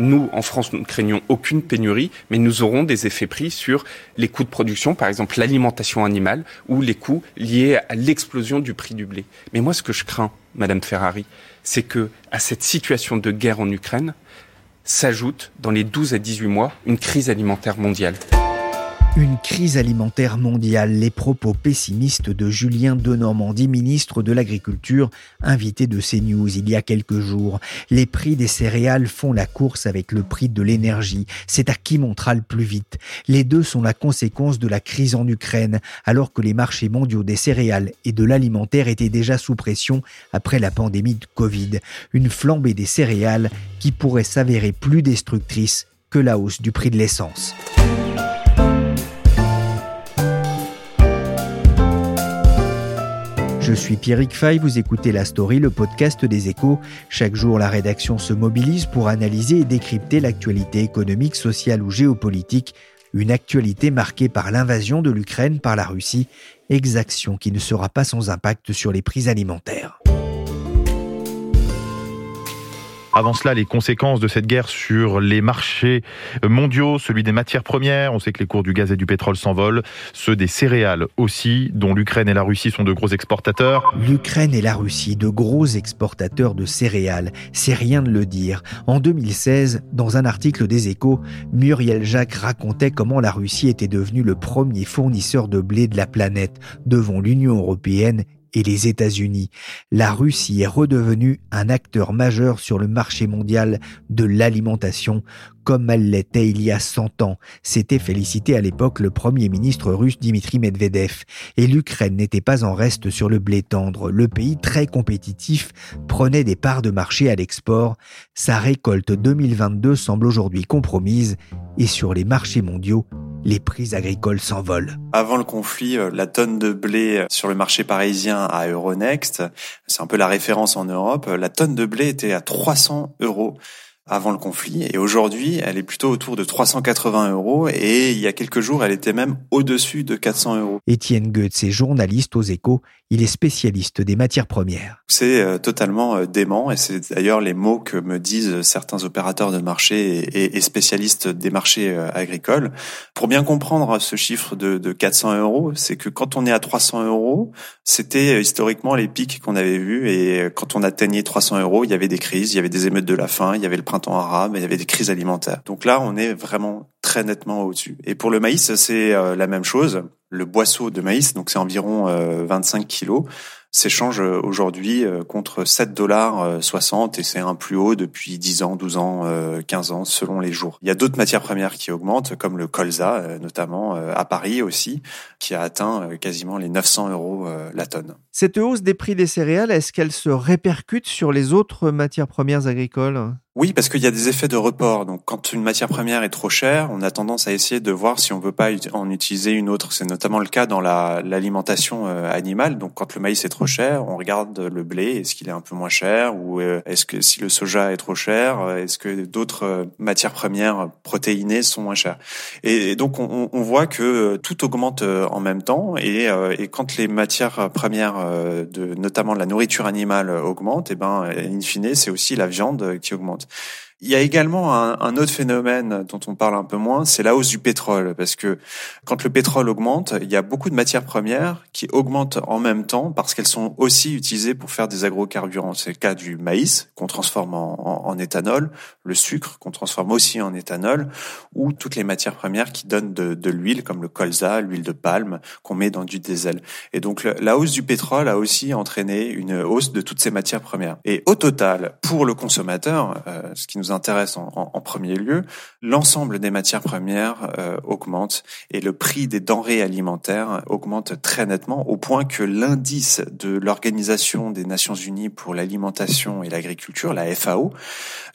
Nous, en France, nous ne craignons aucune pénurie, mais nous aurons des effets pris sur les coûts de production, par exemple l'alimentation animale, ou les coûts liés à l'explosion du prix du blé. Mais moi, ce que je crains, Madame Ferrari, c'est que à cette situation de guerre en Ukraine s'ajoute, dans les 12 à 18 mois, une crise alimentaire mondiale. Une crise alimentaire mondiale, les propos pessimistes de Julien de Normandie, ministre de l'Agriculture, invité de CNews il y a quelques jours. Les prix des céréales font la course avec le prix de l'énergie. C'est à qui montera le plus vite. Les deux sont la conséquence de la crise en Ukraine, alors que les marchés mondiaux des céréales et de l'alimentaire étaient déjà sous pression après la pandémie de Covid. Une flambée des céréales qui pourrait s'avérer plus destructrice que la hausse du prix de l'essence. Je suis Pierrick Fay, vous écoutez La Story, le podcast des échos. Chaque jour, la rédaction se mobilise pour analyser et décrypter l'actualité économique, sociale ou géopolitique. Une actualité marquée par l'invasion de l'Ukraine par la Russie, exaction qui ne sera pas sans impact sur les prix alimentaires. Avant cela, les conséquences de cette guerre sur les marchés mondiaux, celui des matières premières. On sait que les cours du gaz et du pétrole s'envolent, ceux des céréales aussi, dont l'Ukraine et la Russie sont de gros exportateurs. L'Ukraine et la Russie, de gros exportateurs de céréales, c'est rien de le dire. En 2016, dans un article des Échos, Muriel Jacques racontait comment la Russie était devenue le premier fournisseur de blé de la planète devant l'Union européenne et les États-Unis. La Russie est redevenue un acteur majeur sur le marché mondial de l'alimentation, comme elle l'était il y a 100 ans. S'était félicité à l'époque le premier ministre russe Dimitri Medvedev. Et l'Ukraine n'était pas en reste sur le blé tendre. Le pays très compétitif prenait des parts de marché à l'export. Sa récolte 2022 semble aujourd'hui compromise et sur les marchés mondiaux, les prix agricoles s'envolent. Avant le conflit, euh, la tonne de blé euh, sur le marché parisien à Euronext, c'est un peu la référence en Europe, la tonne de blé était à 300 euros avant le conflit. Et aujourd'hui, elle est plutôt autour de 380 euros. Et il y a quelques jours, elle était même au-dessus de 400 euros. Étienne Goetz est journaliste aux échos. Il est spécialiste des matières premières. C'est euh, totalement euh, dément et c'est d'ailleurs les mots que me disent certains opérateurs de marché et spécialistes des marchés euh, agricoles. Pour bien comprendre ce chiffre de, de 400 euros, c'est que quand on est à 300 euros, c'était historiquement les pics qu'on avait vus et quand on atteignait 300 euros, il y avait des crises, il y avait des émeutes de la faim, il y avait le printemps arabe, il y avait des crises alimentaires. Donc là, on est vraiment très nettement au-dessus. Et pour le maïs, c'est la même chose le boisseau de maïs, donc c'est environ 25 euh, kilos, s'échange euh, aujourd'hui euh, contre 7 dollars 60 et c'est un plus haut depuis 10 ans, 12 ans, 15 ans selon les jours. Il y a d'autres matières premières qui augmentent comme le colza notamment à Paris aussi qui a atteint quasiment les 900 euros la tonne. Cette hausse des prix des céréales, est-ce qu'elle se répercute sur les autres matières premières agricoles? Oui, parce qu'il y a des effets de report. Donc, quand une matière première est trop chère, on a tendance à essayer de voir si on veut pas en utiliser une autre. C'est notamment le cas dans l'alimentation euh, animale. Donc, quand le maïs est trop cher, on regarde le blé. Est-ce qu'il est un peu moins cher ou euh, est-ce que si le soja est trop cher, euh, est-ce que d'autres matières premières protéinées sont moins chères? Et, donc, on, voit que tout augmente en même temps. Et, quand les matières premières, de, notamment la nourriture animale, augmentent, et eh ben, in fine, c'est aussi la viande qui augmente. out. Il y a également un, autre phénomène dont on parle un peu moins, c'est la hausse du pétrole, parce que quand le pétrole augmente, il y a beaucoup de matières premières qui augmentent en même temps parce qu'elles sont aussi utilisées pour faire des agrocarburants. C'est le cas du maïs qu'on transforme en, éthanol, le sucre qu'on transforme aussi en éthanol, ou toutes les matières premières qui donnent de, l'huile, comme le colza, l'huile de palme qu'on met dans du diesel. Et donc la hausse du pétrole a aussi entraîné une hausse de toutes ces matières premières. Et au total, pour le consommateur, euh, ce qui nous nous intéresse en, premier lieu, l'ensemble des matières premières euh, augmente et le prix des denrées alimentaires augmente très nettement au point que l'indice de l'Organisation des Nations Unies pour l'alimentation et l'agriculture, la FAO,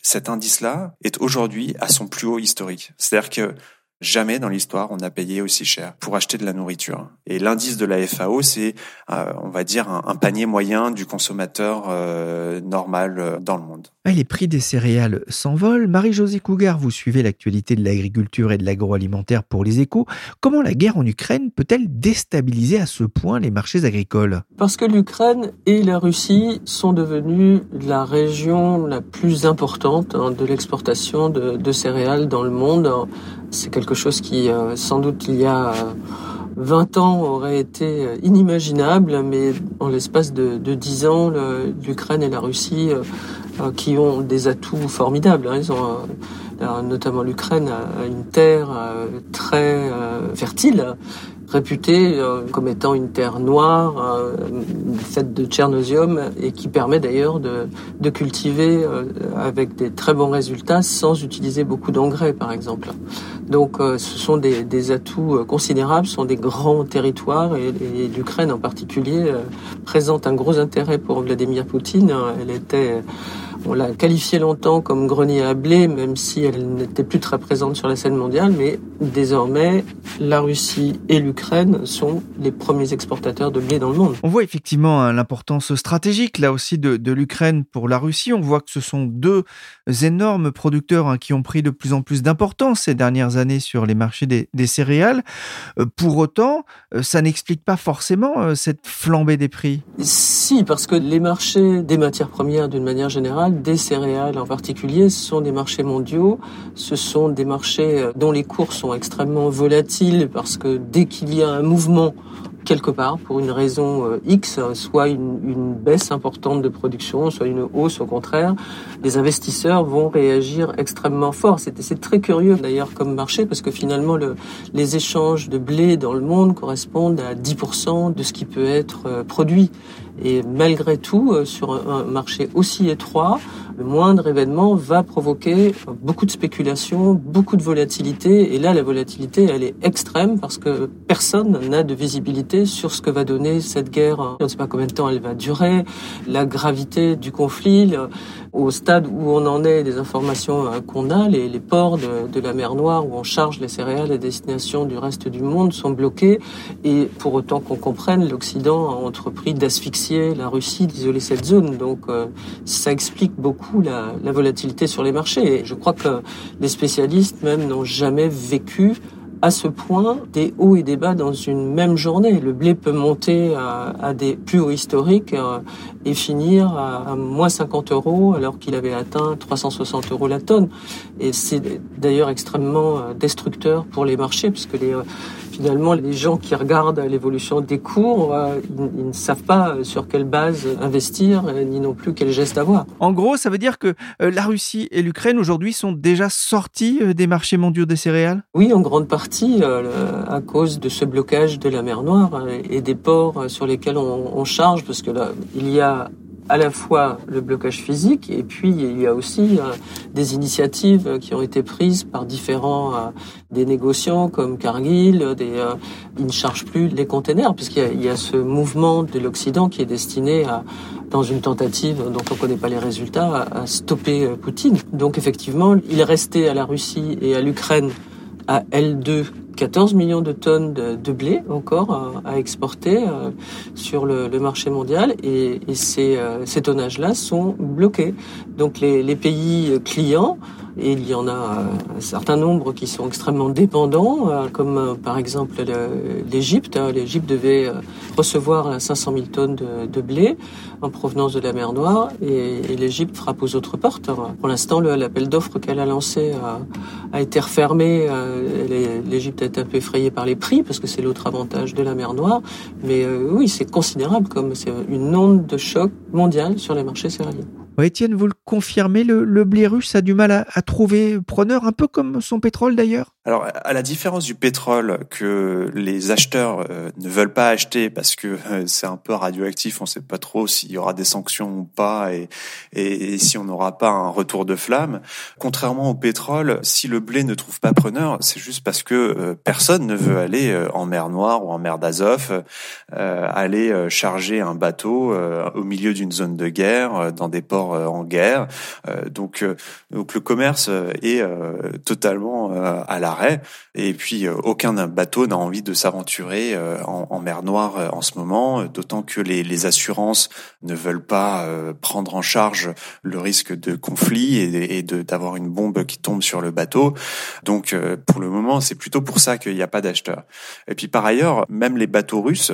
cet indice-là est aujourd'hui à son plus haut historique. C'est-à-dire que Jamais dans l'histoire on a payé aussi cher pour acheter de la nourriture. Et l'indice de la FAO, c'est, euh, on va dire, un, panier moyen du consommateur euh, normal euh, dans le monde. Les prix des céréales s'envolent. Marie-Josée Cougar, vous suivez l'actualité de l'agriculture et de l'agroalimentaire pour les échos. Comment la guerre en Ukraine peut-elle déstabiliser à ce point les marchés agricoles? Parce que l'Ukraine et la Russie sont devenues la région la plus importante hein, de l'exportation de, de céréales dans le monde. C'est quelque chose qui, euh, sans doute, il y a 20 euh, ans aurait été euh, inimaginable, mais en l'espace de, de 10 ans, l'Ukraine et la Russie, qui ont des atouts formidables, hein, ils ont notamment l'Ukraine a une terre très fertile réputée euh, comme étant une terre noire euh, faite de tchernosium et qui permet d'ailleurs de, cultiver euh, avec des très bons résultats sans utiliser beaucoup d'engrais par exemple. Donc ce sont des, des, atouts considérables, ce sont des grands territoires et, et l'Ukraine en particulier présente un gros intérêt pour Vladimir Poutine. Elle était on l'a qualifiée longtemps comme grenier à blé, même si elle n'était plus très présente sur la scène mondiale. Mais désormais, la Russie et l'Ukraine sont les premiers exportateurs de blé dans le monde. On voit effectivement hein, l'importance stratégique, là aussi, de, l'Ukraine pour la Russie. On voit que ce sont deux énormes producteurs hein, qui ont pris de plus en plus d'importance ces dernières années sur les marchés des, céréales. Euh, pour autant, euh, ça n'explique pas forcément euh, cette flambée des prix. Si, parce que les marchés des matières premières, d'une manière générale, des céréales en particulier, ce sont des marchés mondiaux, ce sont des marchés euh, dont les cours sont extrêmement volatiles parce que dès qu'il y a un mouvement quelque part pour une raison euh, X, soit une, baisse importante de production, soit une hausse au contraire, les investisseurs vont réagir extrêmement fort. C'est très curieux d'ailleurs comme marché parce que finalement le, les échanges de blé dans le monde correspondent à 10% de ce qui peut être euh, produit. Et malgré tout, euh, sur un marché aussi étroit, le moindre événement va provoquer beaucoup de spéculation, beaucoup de volatilité. Et là, la volatilité, elle est extrême parce que personne n'a de visibilité sur ce que va donner cette guerre. On ne sait pas combien de temps elle va durer, la gravité du conflit, au stade où on en est, des informations euh, qu'on a, les, ports de, de, la mer Noire où on charge les céréales à destination du reste du monde sont bloqués. Et pour autant qu'on comprenne, l'Occident a entrepris d'asphyxier la Russie, d'isoler cette zone. Donc euh, ça explique beaucoup la, la volatilité sur les marchés. Et je crois que les spécialistes même n'ont jamais vécu à ce point des hauts et des bas dans une même journée. Le blé peut monter à, des plus hauts historiques euh, et finir à, moins 50 euros alors qu'il avait atteint 360 euros la tonne. Et c'est d'ailleurs extrêmement euh, destructeur pour les marchés puisque les, euh, finalement les gens qui regardent l'évolution des cours, ils, ne savent pas sur quelle base investir ni non plus quel geste avoir. En gros, ça veut dire que la Russie et l'Ukraine aujourd'hui sont déjà sortis des marchés mondiaux des céréales? Oui, en grande partie euh, à cause de ce blocage de la mer Noire euh, et des ports sur lesquels on, on charge, parce que là, il y a à la fois le blocage physique et puis il y a aussi euh, des initiatives qui ont été prises par différents euh, des négociants comme Cargill. Des, euh, ils ne chargent plus les containers puisqu'il y, y, a ce mouvement de l'Occident qui est destiné à dans une tentative dont on ne connaît pas les résultats à, à stopper Poutine. Donc effectivement, il restait à la Russie et à l'Ukraine à L2 14 millions de tonnes de, blé encore à, exporter euh, sur le, marché mondial et, ces, euh, ces tonnages-là sont bloqués. Donc les pays clients et il y en a un certain nombre qui sont extrêmement dépendants, euh, comme euh, par exemple l'Égypte. L'Égypte devait euh, recevoir 500 000 tonnes de, blé en provenance de la mer Noire et, l'Égypte frappe aux autres portes. Pour l'instant, l'appel d'offres qu'elle a lancé a, été refermé. L'Égypte a été un peu effrayée par les prix parce que c'est l'autre avantage de la mer Noire. Mais oui, c'est considérable comme c'est une onde de choc mondiale sur les marchés céréaliers. Étienne, vous le confirmez, le, blé russe a du mal à, trouver preneur, un peu comme son pétrole d'ailleurs? Alors, à la différence du pétrole que les acheteurs euh, ne veulent pas acheter parce que euh, c'est un peu radioactif, on ne sait pas trop s'il y aura des sanctions ou pas et, et, si on n'aura pas un retour de flamme. Contrairement au pétrole, si le blé ne trouve pas preneur, c'est juste parce que euh, personne ne veut aller en mer Noire ou en mer d'Azov, aller charger un bateau au milieu d'une zone de guerre dans des ports euh, en guerre. Euh, donc, euh, donc le commerce est totalement à l'arrêt. Et puis aucun bateau n'a envie de s'aventurer en, mer Noire en ce moment, d'autant que les, les, assurances ne veulent pas prendre en charge le risque de conflit et, et d'avoir une bombe qui tombe sur le bateau. Donc pour le moment, c'est plutôt pour ça qu'il n'y a pas d'acheteurs. Et puis par ailleurs, même les bateaux russes,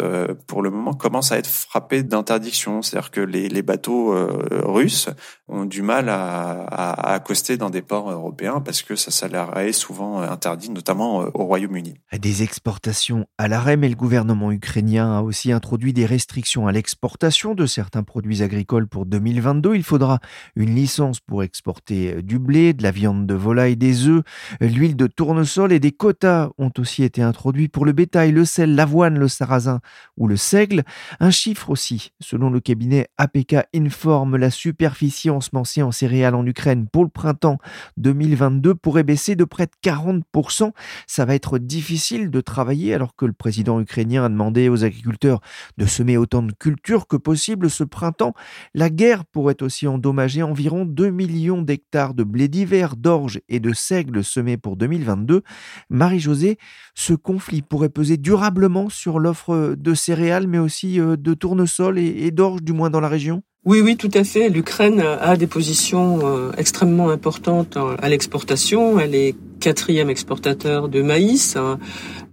pour le moment, commencent à être frappés d'interdiction. C'est-à-dire que les, les bateaux russes ont du mal à, à, accoster dans des ports européens parce que ça, ça leur est souvent interdit, notamment euh, au Royaume-Uni. Des exportations à l'arrêt, mais le gouvernement ukrainien a aussi introduit des restrictions à l'exportation de certains produits agricoles pour 2022. Il faudra une licence pour exporter euh, du blé, de la viande de volaille, des œufs, l'huile de tournesol et des quotas ont aussi été introduits pour le bétail, le sel, l'avoine, le sarrasin ou le seigle. Un chiffre aussi, selon le cabinet APK Informe, la superficie ensemencée en céréales en Ukraine pour le printemps 2022 pourrait baisser de près de 40%. Ça va être difficile de travailler alors que le président ukrainien a demandé aux agriculteurs de semer autant de cultures que possible ce printemps. La guerre pourrait aussi endommager environ 2 millions d'hectares de blé d'hiver, d'orge et de seigle semés pour 2022. Marie-Josée, ce conflit pourrait peser durablement sur l'offre de céréales mais aussi euh, de tournesol et d'orge du moins dans la région? Oui, oui, tout à fait. L'Ukraine a des positions euh, extrêmement importantes à l'exportation. Elle est quatrième exportateur de maïs.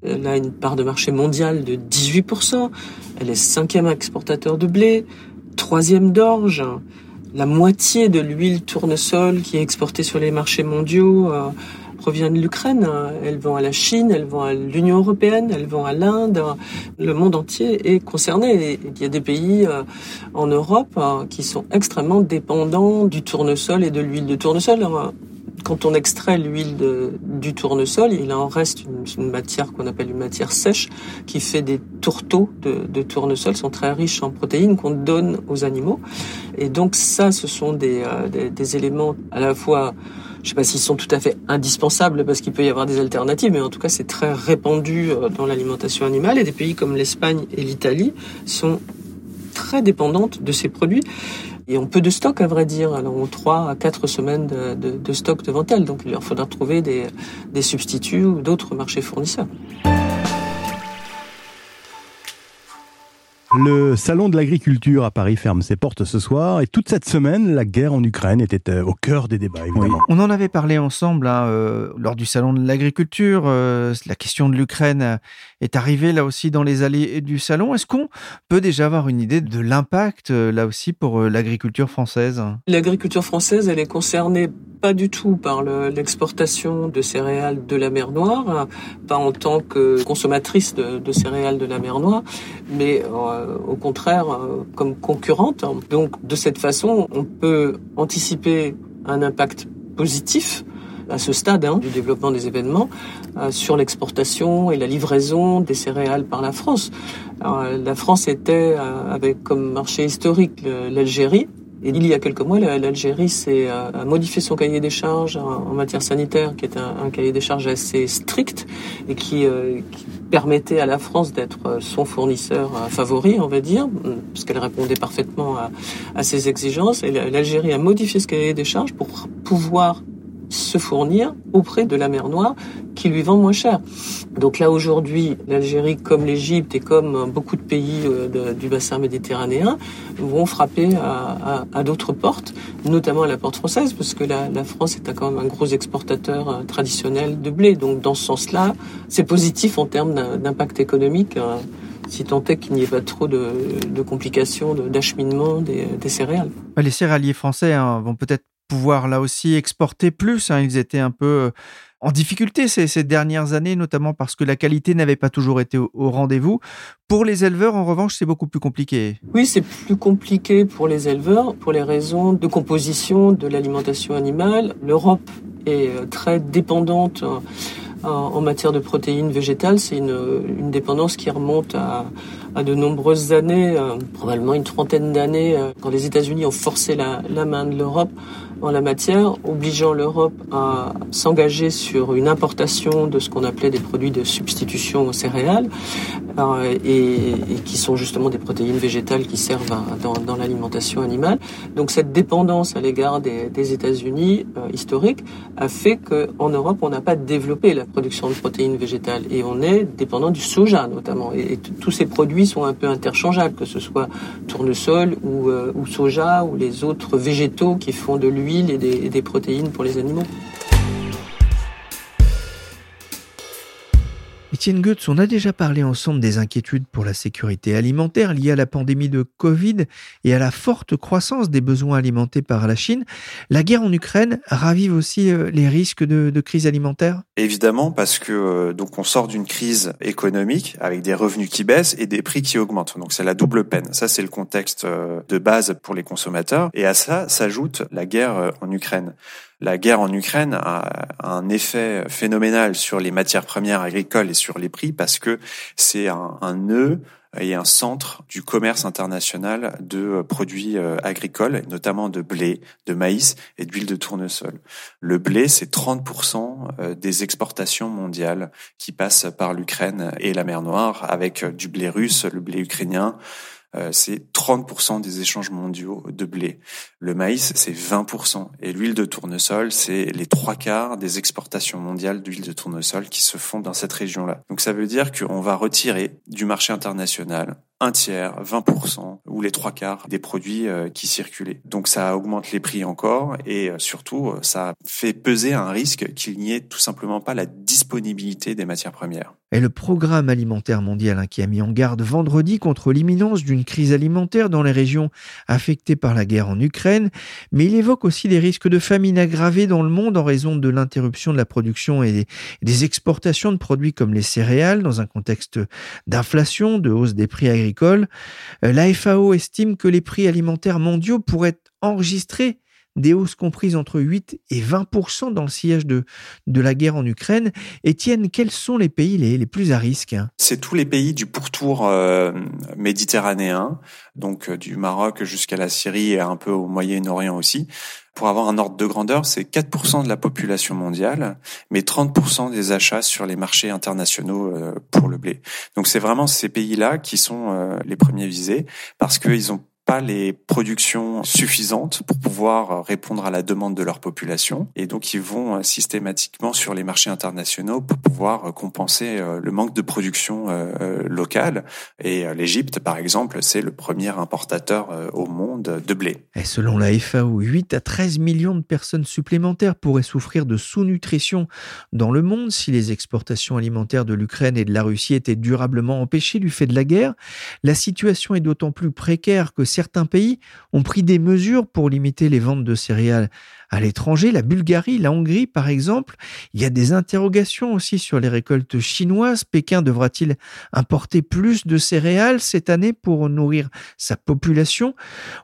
Elle a une part de marché mondial de 18%. Elle est cinquième exportateur de blé, troisième d'orge. La moitié de l'huile tournesol qui est exportée sur les marchés mondiaux euh, provient de l'Ukraine. Elles vont à la Chine, elles vont à l'Union européenne, elles vont à l'Inde. Le monde entier est concerné. il y a des pays euh, en Europe euh, qui sont extrêmement dépendants du tournesol et de l'huile de tournesol. Quand on extrait l'huile du tournesol, il en reste une, matière qu'on appelle une matière sèche qui fait des tourteaux de, tournesol, sont très riches en protéines qu'on donne aux animaux. Et donc ça, ce sont des, euh, éléments à la fois je sais pas s'ils sont tout à fait indispensables parce qu'il peut y avoir des alternatives, mais en tout cas c'est très répandu euh, dans l'alimentation animale et des pays comme l'Espagne et l'Italie sont très dépendantes de ces produits. Et ont peu de stock, à vrai dire. Alors, ont trois à quatre semaines de, stock devant elles. Donc, il leur faudra trouver des substituts ou d'autres marchés fournisseurs. Le salon de l'agriculture à Paris ferme ses portes ce soir et toute cette semaine, la guerre en Ukraine était euh, au cœur des débats, évidemment. On en avait parlé ensemble hein, euh, lors du salon de l'agriculture. Euh, la question de l'Ukraine est arrivée là aussi dans les allées du salon. Est-ce qu'on peut déjà avoir une idée de l'impact là aussi pour l'agriculture française? L'agriculture française, elle est concernée pas du tout par l'exportation de céréales de la mer Noire, pas en tant que consommatrice de, céréales de la mer Noire, mais euh, au contraire euh, comme concurrente. Donc de cette façon, on peut anticiper un impact positif à ce stade hein, du développement des événements euh, sur l'exportation et la livraison des céréales par la France. la France était avec comme marché historique l'Algérie et il y a quelques mois, l'Algérie s'est a modifié son cahier des charges en matière sanitaire, qui est un, cahier des charges assez strict et qui, euh, permettait à la France d'être son fournisseur euh, favori, on va dire, parce qu'elle répondait parfaitement à, à ces exigences. Et l'Algérie a modifié ce cahier des charges pour pouvoir se fournir auprès de la mer Noire qui lui vend moins cher. Donc là aujourd'hui, l'Algérie comme l'Égypte et comme beaucoup de pays euh, du bassin méditerranéen vont frapper à, d'autres portes, notamment à la porte française, parce que la, France est quand même un gros exportateur euh, traditionnel de blé. Donc dans ce sens-là, c'est positif en termes d'impact économique euh, si tant est qu'il n'y ait pas trop de, complications d'acheminement des, céréales. Les céréaliers français hein, vont peut-être pouvoir là aussi exporter plus. Hein. Ils étaient un peu en difficulté ces, dernières années, notamment parce que la qualité n'avait pas toujours été au, rendez-vous. Pour les éleveurs, en revanche, c'est beaucoup plus compliqué. Oui, c'est plus compliqué pour les éleveurs pour les raisons de composition de l'alimentation animale. L'Europe est euh, très dépendante euh, en matière de protéines végétales. C'est une, dépendance qui remonte à, de nombreuses années, euh, probablement une trentaine d'années, quand les États-Unis ont forcé la main de l'Europe en la matière, obligeant l'Europe à s'engager sur une importation de ce qu'on appelait des produits de substitution aux céréales, euh, et, qui sont justement des protéines végétales qui servent dans, l'alimentation animale. Donc cette dépendance à l'égard des, des États-Unis euh, historique a fait qu'en Europe, on n'a pas développé la production de protéines végétales et on est dépendant du soja notamment. Et, et tous ces produits sont un peu interchangeables, que ce soit tournesol ou, euh, ou soja ou les autres végétaux qui font de l'huile et des, protéines pour les animaux. Étienne Goetz, on a déjà parlé ensemble des inquiétudes pour la sécurité alimentaire liées à la pandémie de Covid et à la forte croissance des besoins alimentés par la Chine. La guerre en Ukraine ravive aussi euh, les risques de, de crise alimentaire? Évidemment, parce que euh, donc on sort d'une crise économique avec des revenus qui baissent et des prix qui augmentent. Donc c'est la double peine. Ça c'est le contexte euh, de base pour les consommateurs. Et à ça s'ajoute la guerre en Ukraine. La guerre en Ukraine a un effet phénoménal sur les matières premières agricoles et sur les prix parce que c'est un, nœud et un centre du commerce international de produits agricoles, notamment de blé, de maïs et d'huile de tournesol. Le blé, c'est 30% des exportations mondiales qui passent par l'Ukraine et la mer Noire, avec du blé russe, le blé ukrainien, c'est 30% des échanges mondiaux de blé. Le maïs, c'est 20%. Et l'huile de tournesol, c'est les trois quarts des exportations mondiales d'huile de tournesol qui se font dans cette région-là. Donc ça veut dire qu'on va retirer du marché international un tiers, 20% ou les trois quarts des produits qui circulaient. Donc ça augmente les prix encore et surtout ça fait peser un risque qu'il n'y ait tout simplement pas la disponibilité des matières premières. Et le programme alimentaire mondial qui a mis en garde vendredi contre l'imminence d'une crise alimentaire dans les régions affectées par la guerre en Ukraine, mais il évoque aussi des risques de famine aggravée dans le monde en raison de l'interruption de la production et des exportations de produits comme les céréales dans un contexte d'inflation, de hausse des prix agricoles. La FAO estime que les prix alimentaires mondiaux pourraient enregistrer des hausses comprises entre 8 et 20% dans le sillage de, de la guerre en Ukraine. Étienne, quels sont les pays les, les plus à risque? C'est tous les pays du pourtour euh, méditerranéen, donc euh, du Maroc jusqu'à la Syrie et un peu au Moyen-Orient aussi. Pour avoir un ordre de grandeur, c'est 4% de la population mondiale, mais 30% des achats sur les marchés internationaux euh, pour le blé. Donc c'est vraiment ces pays-là qui sont les premiers visés parce qu'ils ont pas les productions suffisantes pour pouvoir répondre à la demande de leur population et donc ils vont systématiquement sur les marchés internationaux pour pouvoir compenser le manque de production locale et l'Égypte par exemple c'est le premier importateur au monde de blé. Et selon la FAO, 8 à 13 millions de personnes supplémentaires pourraient souffrir de sous-nutrition dans le monde si les exportations alimentaires de l'Ukraine et de la Russie étaient durablement empêchées du fait de la guerre. La situation est d'autant plus précaire que certains pays ont pris des mesures pour limiter les ventes de céréales à l'étranger, la Bulgarie, la Hongrie par exemple. Il y a des interrogations aussi sur les récoltes chinoises. Pékin devra-t-il importer plus de céréales cette année pour nourrir sa population?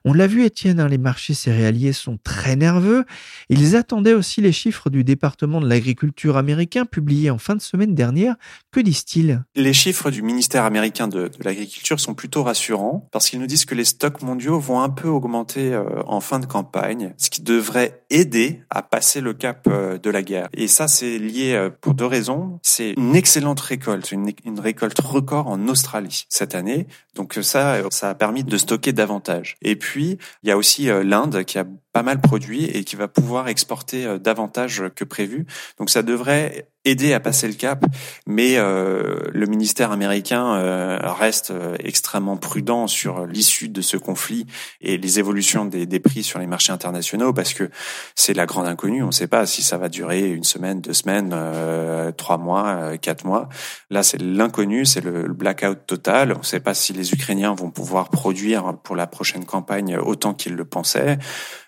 On l'a vu Étienne, hein, les marchés céréaliers sont très nerveux. Ils attendaient aussi les chiffres du département de l'agriculture américain publiés en fin de semaine dernière. Que disent-ils? Les chiffres du ministère américain de, de l'agriculture sont plutôt rassurants parce qu'ils nous disent que les stocks mondiaux vont un peu augmenter euh, en fin de campagne, ce qui devrait aider à passer le cap de la guerre. Et ça, c'est lié pour deux raisons. C'est une excellente récolte, une, une, récolte record en Australie cette année. Donc ça, ça a permis de stocker davantage. Et puis, il y a aussi l'Inde qui a pas mal produit et qui va pouvoir exporter davantage que prévu. Donc ça devrait aider à passer le cap, mais euh, le ministère américain euh, reste extrêmement prudent sur l'issue de ce conflit et les évolutions des, des, prix sur les marchés internationaux parce que c'est la grande inconnue. On ne sait pas si ça va durer une semaine, deux semaines, euh, trois mois, quatre mois. Là, c'est l'inconnu, c'est le, le, blackout total. On ne sait pas si les Ukrainiens vont pouvoir produire pour la prochaine campagne autant qu'ils le pensaient.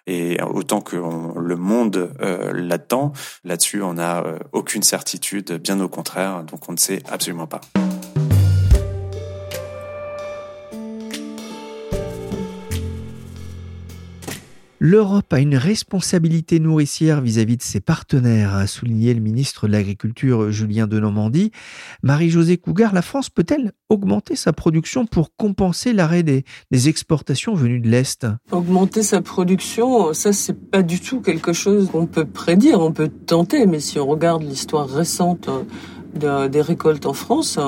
Et autant que le monde euh, là-dedans, là-dessus, on n'a euh, aucune certitude, bien au contraire. Donc on ne sait absolument pas. L'Europe a une responsabilité nourricière vis-à-vis de ses partenaires, a souligné le ministre de l'Agriculture Julien de Normandie. Marie-Josée Cougar, la France peut-elle augmenter sa production pour compenser l'arrêt des, exportations venues de l'Est? Augmenter sa production, ça c'est pas du tout quelque chose qu'on peut prédire, on peut tenter, mais si on regarde l'histoire récente euh, des récoltes en France,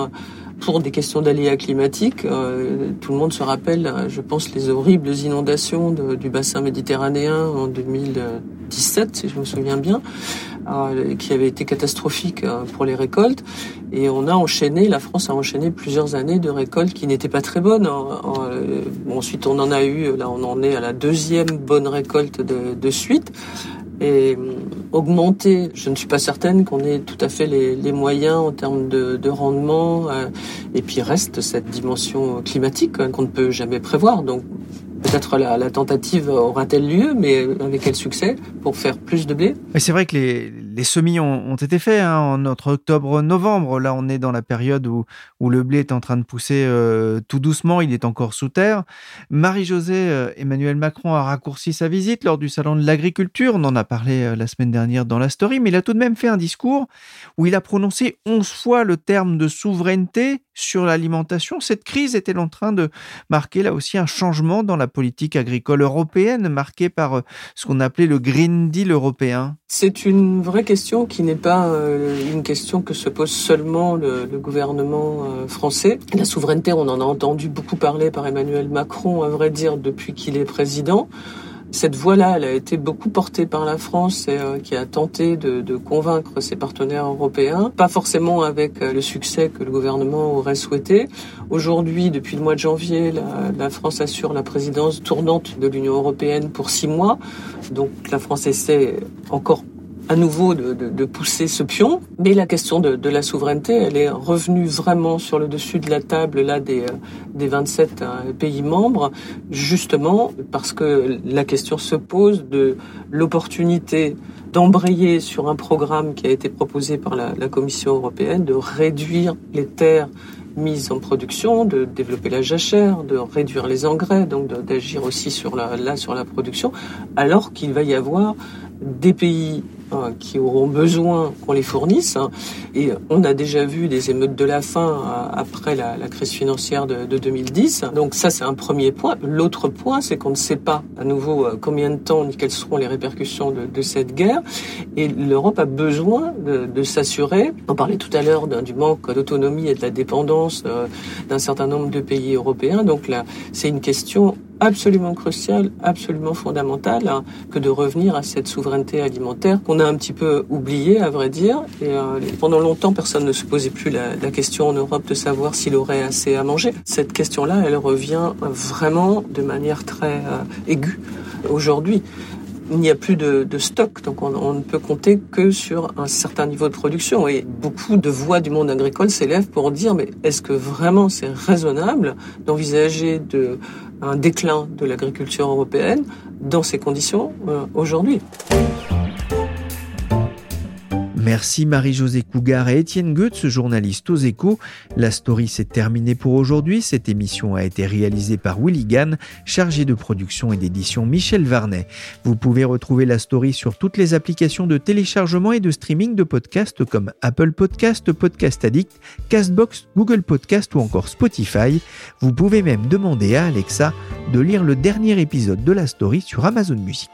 pour des questions d'aléas climatiques. Euh, tout le monde se rappelle, euh, je pense, les horribles inondations du bassin méditerranéen en 2017, si je me souviens bien, euh, qui avaient été catastrophiques pour les récoltes. Et on a enchaîné, la France a enchaîné plusieurs années de récoltes qui n'étaient pas très bonnes. ensuite, on en a eu, là, on en est à la deuxième bonne récolte de suite et euh, augmenter. Je ne suis pas certaine qu'on ait tout à fait les, les moyens en termes de, de rendement. Euh, et puis reste cette dimension climatique hein, qu'on ne peut jamais prévoir. Donc peut-être la, la tentative aura-t-elle lieu, mais avec quel succès pour faire plus de blé? C'est vrai que les, les semis ont, été faits hein, en octobre-novembre. Là, on est dans la période où, le blé est en train de pousser euh, tout doucement. Il est encore sous terre. Marie-Josée, euh, Emmanuel Macron a raccourci sa visite lors du salon de l'agriculture. On en a parlé euh, la semaine dernière dans la story, mais il a tout de même fait un discours où il a prononcé onze fois le terme de souveraineté sur l'alimentation. Cette crise est-elle en train de marquer là aussi un changement dans la politique agricole européenne, marquée par ce qu'on appelait le Green Deal européen? C'est une vraie question qui n'est pas euh, une question que se pose seulement le, gouvernement euh, français. La souveraineté, on en a entendu beaucoup parler par Emmanuel Macron, à vrai dire, depuis qu'il est président. Cette voie-là, elle a été beaucoup portée par la France euh, qui a tenté de, de, convaincre ses partenaires européens, pas forcément avec le succès que le gouvernement aurait souhaité. Aujourd'hui, depuis le mois de janvier, la, la, France assure la présidence tournante de l'Union européenne pour six mois. Donc la France essaie encore à nouveau de, de, de, pousser ce pion. Mais la question de, de, la souveraineté, elle est revenue vraiment sur le dessus de la table là des, euh, des 27 euh, pays membres, justement parce que la question se pose de l'opportunité d'embrayer sur un programme qui a été proposé par la, la Commission européenne de réduire les terres mises en production, de développer la jachère, de réduire les engrais, donc d'agir aussi sur la, là sur la production, alors qu'il va y avoir des pays Qui auront besoin qu'on les fournisse. Hein. Et on a déjà vu des émeutes de la faim euh, après la, crise financière de, 2010. Donc ça, c'est un premier point. L'autre point, c'est qu'on ne sait pas à nouveau euh, combien de temps ni quelles seront les répercussions de, cette guerre. Et l'Europe a besoin de, s'assurer. On parlait tout à l'heure du manque d'autonomie et de la dépendance euh, d'un certain nombre de pays européens. Donc là, c'est une question absolument crucial, absolument fondamental, hein, que de revenir à cette souveraineté alimentaire qu'on a un petit peu oubliée, à vrai dire. Et euh, pendant longtemps, personne ne se posait plus la, question en Europe de savoir s'il aurait assez à manger. Cette question-là, elle revient vraiment de manière très euh, aiguë aujourd'hui il n'y a plus de, de stock, donc on, ne peut compter que sur un certain niveau de production. Et beaucoup de voix du monde agricole s'élèvent pour dire mais est-ce que vraiment c'est raisonnable d'envisager de un déclin de l'agriculture européenne dans ces conditions euh, aujourd'hui? Merci Marie-Josée Cougar et Étienne Goetz, journaliste aux échos. La story s'est terminée pour aujourd'hui. Cette émission a été réalisée par Willy Gann, chargé de production et d'édition Michel Varnet. Vous pouvez retrouver la story sur toutes les applications de téléchargement et de streaming de podcasts comme Apple Podcast, Podcast Addict, Castbox, Google Podcast ou encore Spotify. Vous pouvez même demander à Alexa de lire le dernier épisode de la story sur Amazon Music.